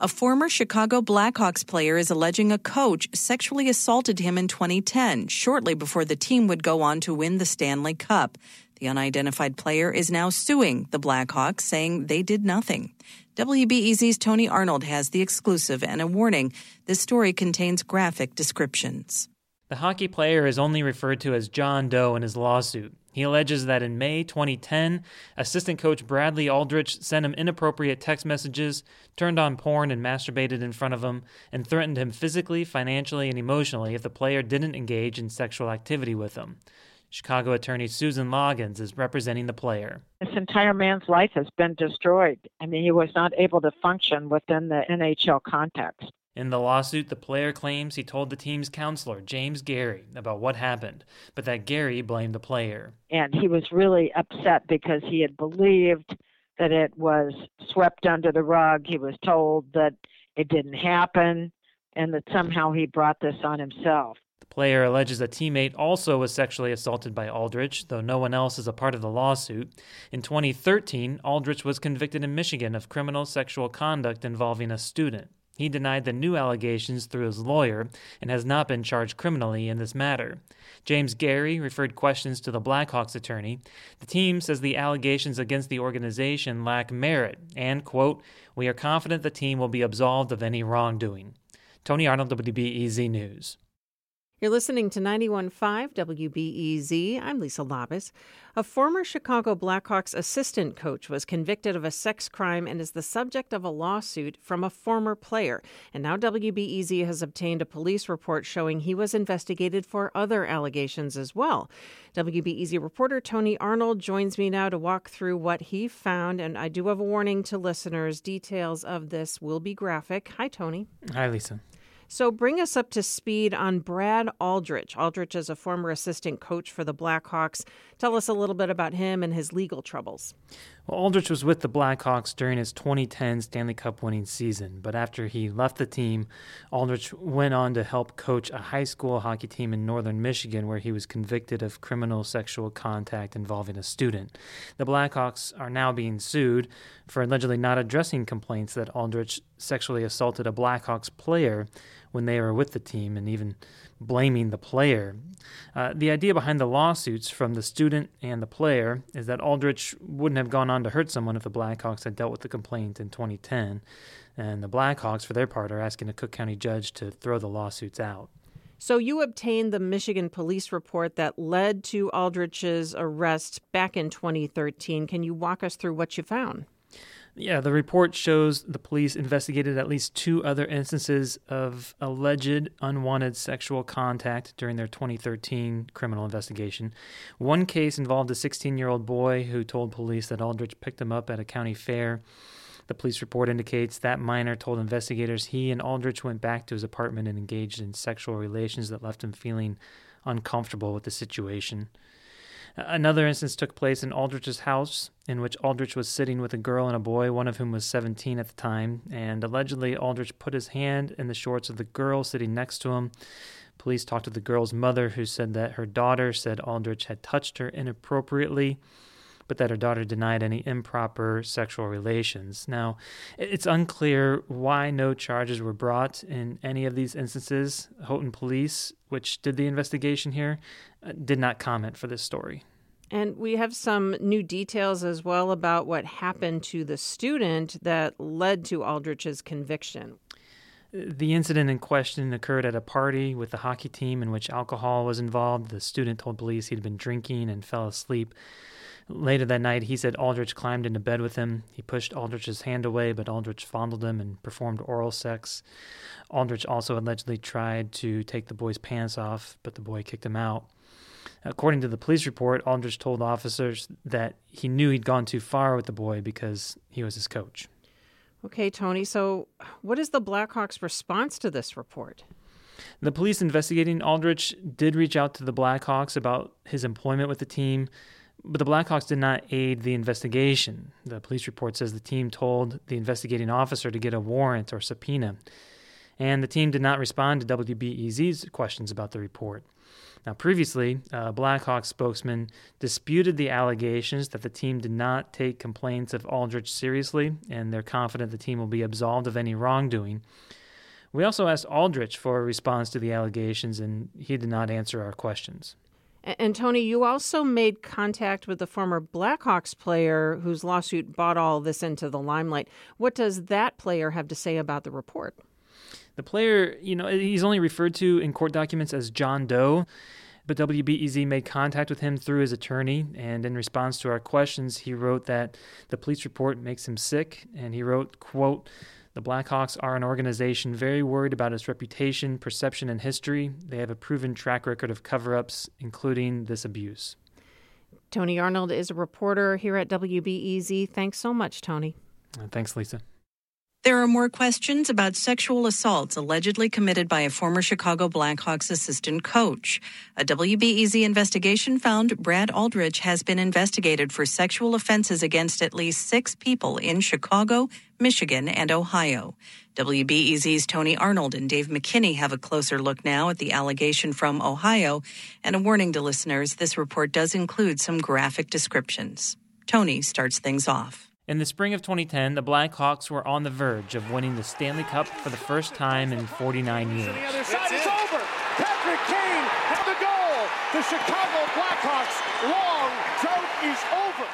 A former Chicago Blackhawks player is alleging a coach sexually assaulted him in 2010, shortly before the team would go on to win the Stanley Cup. The unidentified player is now suing the Blackhawks, saying they did nothing. WBEZ's Tony Arnold has the exclusive and a warning this story contains graphic descriptions. The hockey player is only referred to as John Doe in his lawsuit. He alleges that in May 2010, assistant coach Bradley Aldrich sent him inappropriate text messages, turned on porn and masturbated in front of him, and threatened him physically, financially, and emotionally if the player didn't engage in sexual activity with him. Chicago attorney Susan Loggans is representing the player. This entire man's life has been destroyed. I mean, he was not able to function within the NHL context. In the lawsuit, the player claims he told the team's counselor, James Gary, about what happened, but that Gary blamed the player. And he was really upset because he had believed that it was swept under the rug. He was told that it didn't happen and that somehow he brought this on himself. The player alleges a teammate also was sexually assaulted by Aldrich, though no one else is a part of the lawsuit. In 2013, Aldrich was convicted in Michigan of criminal sexual conduct involving a student. He denied the new allegations through his lawyer and has not been charged criminally in this matter. James Gary referred questions to the Blackhawks attorney. The team says the allegations against the organization lack merit and, quote, we are confident the team will be absolved of any wrongdoing. Tony Arnold, WBEZ News. You're listening to 91.5 WBEZ. I'm Lisa Labuz. A former Chicago Blackhawks assistant coach was convicted of a sex crime and is the subject of a lawsuit from a former player. And now WBEZ has obtained a police report showing he was investigated for other allegations as well. WBEZ reporter Tony Arnold joins me now to walk through what he found. And I do have a warning to listeners details of this will be graphic. Hi, Tony. Hi, Lisa. So bring us up to speed on Brad Aldrich. Aldrich is a former assistant coach for the Blackhawks. Tell us a little bit about him and his legal troubles. Well, Aldrich was with the Blackhawks during his 2010 Stanley Cup winning season, but after he left the team, Aldrich went on to help coach a high school hockey team in northern Michigan where he was convicted of criminal sexual contact involving a student. The Blackhawks are now being sued for allegedly not addressing complaints that Aldrich sexually assaulted a Blackhawks player when they were with the team and even blaming the player. Uh, the idea behind the lawsuits from the student and the player is that Aldrich wouldn't have gone on to hurt someone if the Blackhawks had dealt with the complaint in 2010. And the Blackhawks, for their part, are asking a Cook County judge to throw the lawsuits out. So you obtained the Michigan police report that led to Aldrich's arrest back in 2013. Can you walk us through what you found? Yeah, the report shows the police investigated at least two other instances of alleged unwanted sexual contact during their 2013 criminal investigation. One case involved a 16 year old boy who told police that Aldrich picked him up at a county fair. The police report indicates that minor told investigators he and Aldrich went back to his apartment and engaged in sexual relations that left him feeling uncomfortable with the situation. Another instance took place in Aldrich's house, in which Aldrich was sitting with a girl and a boy, one of whom was 17 at the time, and allegedly Aldrich put his hand in the shorts of the girl sitting next to him. Police talked to the girl's mother, who said that her daughter said Aldrich had touched her inappropriately, but that her daughter denied any improper sexual relations. Now, it's unclear why no charges were brought in any of these instances. Houghton Police, which did the investigation here, uh, did not comment for this story. And we have some new details as well about what happened to the student that led to Aldrich's conviction. The incident in question occurred at a party with the hockey team in which alcohol was involved. The student told police he'd been drinking and fell asleep. Later that night, he said Aldrich climbed into bed with him. He pushed Aldrich's hand away, but Aldrich fondled him and performed oral sex. Aldrich also allegedly tried to take the boy's pants off, but the boy kicked him out. According to the police report, Aldrich told officers that he knew he'd gone too far with the boy because he was his coach. Okay, Tony. So, what is the Blackhawks' response to this report? The police investigating Aldrich did reach out to the Blackhawks about his employment with the team, but the Blackhawks did not aid the investigation. The police report says the team told the investigating officer to get a warrant or subpoena, and the team did not respond to WBEZ's questions about the report. Now, previously, a Blackhawks spokesman disputed the allegations that the team did not take complaints of Aldrich seriously, and they're confident the team will be absolved of any wrongdoing. We also asked Aldrich for a response to the allegations, and he did not answer our questions. And Tony, you also made contact with the former Blackhawks player whose lawsuit brought all this into the limelight. What does that player have to say about the report? The player, you know, he's only referred to in court documents as John Doe, but WBEZ made contact with him through his attorney, and in response to our questions, he wrote that the police report makes him sick, and he wrote, quote, the Blackhawks are an organization very worried about its reputation, perception, and history. They have a proven track record of cover ups, including this abuse. Tony Arnold is a reporter here at WBEZ. Thanks so much, Tony. Thanks, Lisa. There are more questions about sexual assaults allegedly committed by a former Chicago Blackhawks assistant coach. A WBEZ investigation found Brad Aldrich has been investigated for sexual offenses against at least six people in Chicago, Michigan, and Ohio. WBEZ's Tony Arnold and Dave McKinney have a closer look now at the allegation from Ohio, and a warning to listeners this report does include some graphic descriptions. Tony starts things off. In the spring of 2010, the Blackhawks were on the verge of winning the Stanley Cup for the first time in 49 years. The other side is over. Patrick Kane had the goal. The Chicago Blackhawks' long drought is over.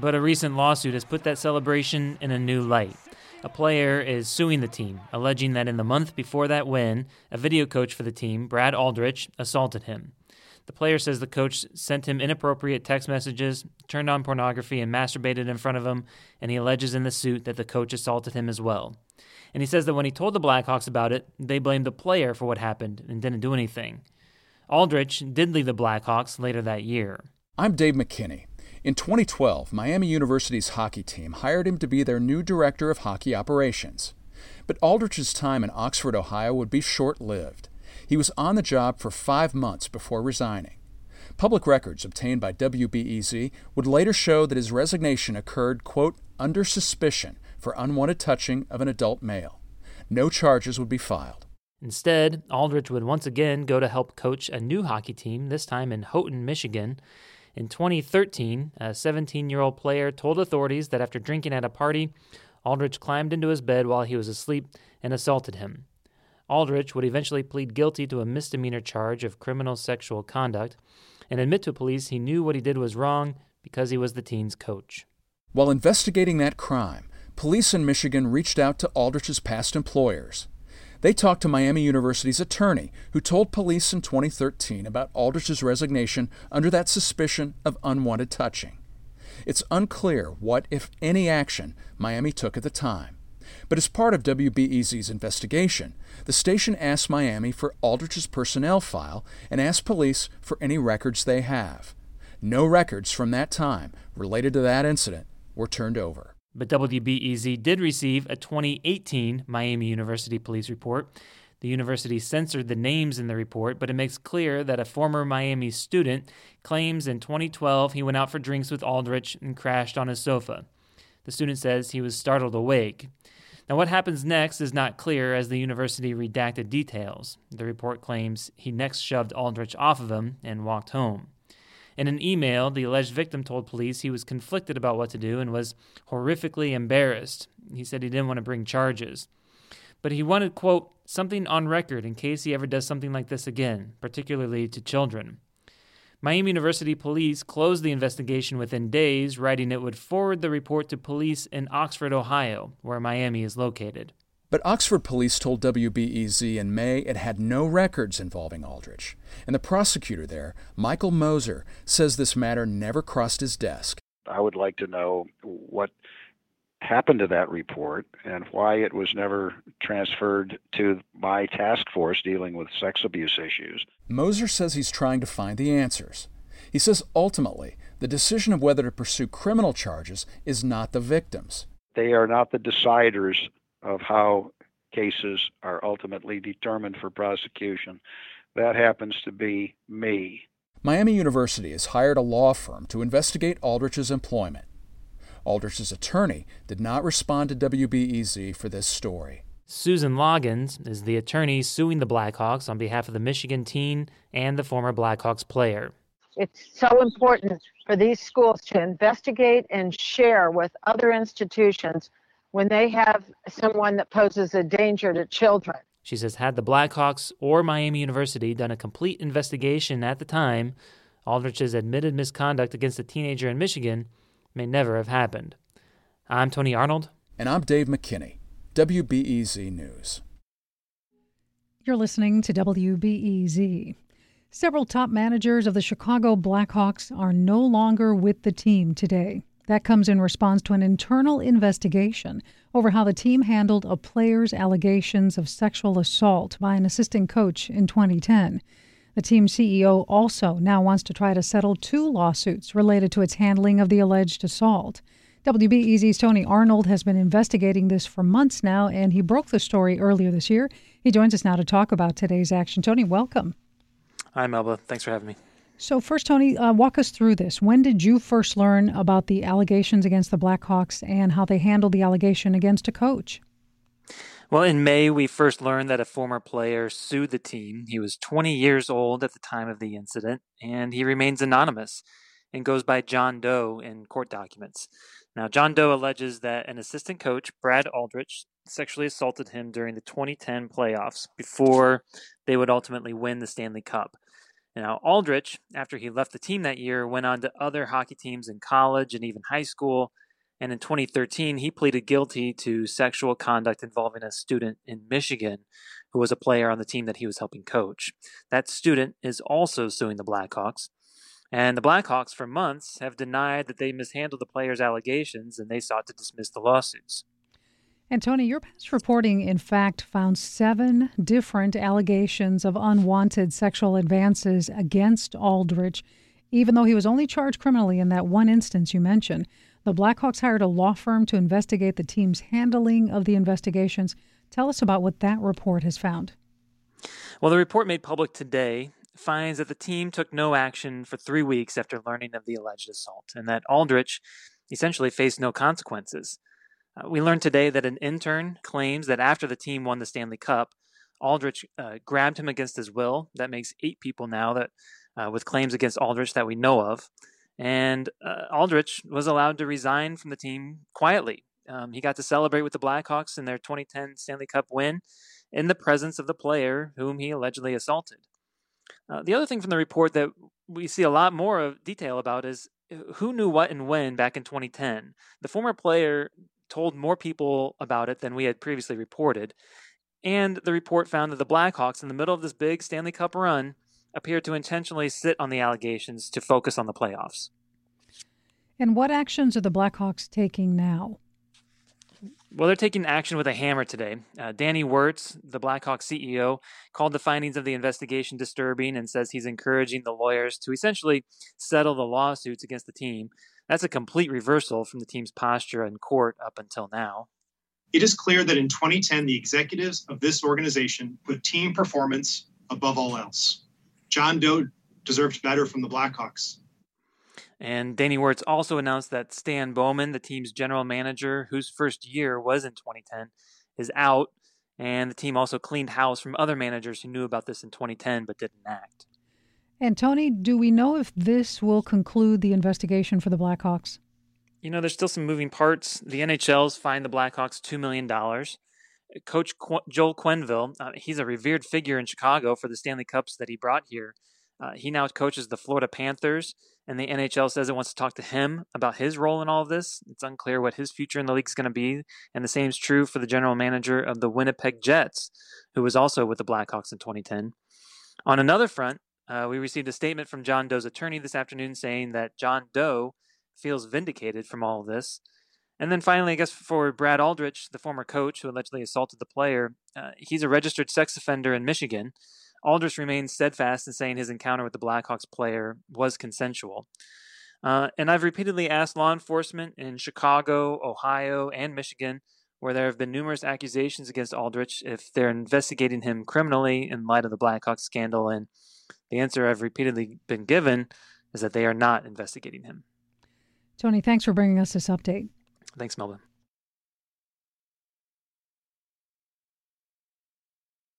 But a recent lawsuit has put that celebration in a new light. A player is suing the team, alleging that in the month before that win, a video coach for the team, Brad Aldrich, assaulted him. The player says the coach sent him inappropriate text messages, turned on pornography, and masturbated in front of him, and he alleges in the suit that the coach assaulted him as well. And he says that when he told the Blackhawks about it, they blamed the player for what happened and didn't do anything. Aldrich did leave the Blackhawks later that year. I'm Dave McKinney. In 2012, Miami University's hockey team hired him to be their new director of hockey operations. But Aldrich's time in Oxford, Ohio would be short lived. He was on the job for five months before resigning. Public records obtained by WBEZ would later show that his resignation occurred, quote, under suspicion for unwanted touching of an adult male. No charges would be filed. Instead, Aldrich would once again go to help coach a new hockey team, this time in Houghton, Michigan. In 2013, a 17 year old player told authorities that after drinking at a party, Aldrich climbed into his bed while he was asleep and assaulted him. Aldrich would eventually plead guilty to a misdemeanor charge of criminal sexual conduct and admit to police he knew what he did was wrong because he was the team's coach. While investigating that crime, police in Michigan reached out to Aldrich's past employers. They talked to Miami University's attorney, who told police in 2013 about Aldrich's resignation under that suspicion of unwanted touching. It's unclear what, if any, action Miami took at the time. But as part of WBEZ's investigation, the station asked Miami for Aldrich's personnel file and asked police for any records they have. No records from that time related to that incident were turned over. But WBEZ did receive a 2018 Miami University police report. The university censored the names in the report, but it makes clear that a former Miami student claims in 2012 he went out for drinks with Aldrich and crashed on his sofa. The student says he was startled awake. Now, what happens next is not clear as the university redacted details. The report claims he next shoved Aldrich off of him and walked home. In an email, the alleged victim told police he was conflicted about what to do and was horrifically embarrassed. He said he didn't want to bring charges. But he wanted, quote, something on record in case he ever does something like this again, particularly to children. Miami University police closed the investigation within days, writing it would forward the report to police in Oxford, Ohio, where Miami is located. But Oxford police told WBEZ in May it had no records involving Aldrich. And the prosecutor there, Michael Gmoser, says this matter never crossed his desk. I would like to know what happened to that report and why it was never transferred to my task force dealing with sex abuse issues. Gmoser says he's trying to find the answers. He says ultimately, the decision of whether to pursue criminal charges is not the victim's. They are not the deciders of how cases are ultimately determined for prosecution. That happens to be me. Miami University has hired a law firm to investigate Aldrich's employment. Aldrich's attorney did not respond to WBEZ for this story. Susan Loggans is the attorney suing the Blackhawks on behalf of the Michigan teen and the former Blackhawks player. It's so important for these schools to investigate and share with other institutions when they have someone that poses a danger to children. She says, had the Blackhawks or Miami University done a complete investigation at the time, Aldrich's admitted misconduct against a teenager in Michigan may never have happened. I'm Tony Arnold. And I'm Dave McKinney, WBEZ News. You're listening to WBEZ. Several top managers of the Chicago Blackhawks are no longer with the team today. That comes in response to an internal investigation over how the team handled a player's allegations of sexual assault by an assistant coach in 2010. The team's CEO also now wants to try to settle two lawsuits related to its handling of the alleged assault. WBEZ's Tony Arnold has been investigating this for months now, and he broke the story earlier this year. He joins us now to talk about today's action. Tony, welcome. Hi, Melba. Thanks for having me. So, first, Tony, uh, walk us through this. When did you first learn about the allegations against the Blackhawks and how they handled the allegation against a coach? Well, in May, we first learned that a former player sued the team. He was 20 years old at the time of the incident, and he remains anonymous and goes by John Doe in court documents. Now, John Doe alleges that an assistant coach, Brad Aldrich, sexually assaulted him during the 2010 playoffs before they would ultimately win the Stanley Cup. Now, Aldrich, after he left the team that year, went on to other hockey teams in college and even high school. And in 2013, he pleaded guilty to sexual conduct involving a student in Michigan who was a player on the team that he was helping coach. That student is also suing the Blackhawks. And the Blackhawks, for months, have denied that they mishandled the player's allegations and they sought to dismiss the lawsuits. And Tony, your past reporting, in fact, found seven different allegations of unwanted sexual advances against Aldrich, even though he was only charged criminally in that one instance you mentioned. The Blackhawks hired a law firm to investigate the team's handling of the investigations. Tell us about what that report has found. Well, the report made public today finds that the team took no action for three weeks after learning of the alleged assault, and that Aldrich essentially faced no consequences. Uh, we learned today that an intern claims that after the team won the Stanley Cup, Aldrich uh, grabbed him against his will. That makes eight people now that uh, with claims against Aldrich that we know of. And uh, Aldrich was allowed to resign from the team quietly. Um, he got to celebrate with the Blackhawks in their 2010 Stanley Cup win in the presence of the player whom he allegedly assaulted. Uh, the other thing from the report that we see a lot more of detail about is uh, who knew what and when back in 2010. The former player told more people about it than we had previously reported. And the report found that the Blackhawks, in the middle of this big Stanley Cup run, appeared to intentionally sit on the allegations to focus on the playoffs. And what actions are the Blackhawks taking now? Well, they're taking action with a hammer today. Uh, Danny Wirtz, the Blackhawks CEO, called the findings of the investigation disturbing and says he's encouraging the lawyers to essentially settle the lawsuits against the team. That's a complete reversal from the team's posture in court up until now. It is clear that in 2010, the executives of this organization put team performance above all else. John Doe deserves better from the Blackhawks. And Danny Wirtz also announced that Stan Bowman, the team's general manager, whose first year was in 2010, is out. And the team also cleaned house from other managers who knew about this in 2010 but didn't act. And Tony, do we know if this will conclude the investigation for the Blackhawks? You know, there's still some moving parts. The NHL's fined the Blackhawks $2 million. Coach Qu- Joel Quenneville, uh, he's a revered figure in Chicago for the Stanley Cups that he brought here. Uh, he now coaches the Florida Panthers, and the NHL says it wants to talk to him about his role in all of this. It's unclear what his future in the league is going to be. And the same is true for the general manager of the Winnipeg Jets, who was also with the Blackhawks in 2010. On another front, uh, we received a statement from John Doe's attorney this afternoon saying that John Doe feels vindicated from all of this. And then finally, I guess for Brad Aldrich, the former coach who allegedly assaulted the player, uh, he's a registered sex offender in Michigan. Aldrich remains steadfast in saying his encounter with the Blackhawks player was consensual. Uh, and I've repeatedly asked law enforcement in Chicago, Ohio, and Michigan, where there have been numerous accusations against Aldrich, if they're investigating him criminally in light of the Blackhawks scandal. And the answer I've repeatedly been given is that they are not investigating him. Tony, thanks for bringing us this update. Thanks, Melvin.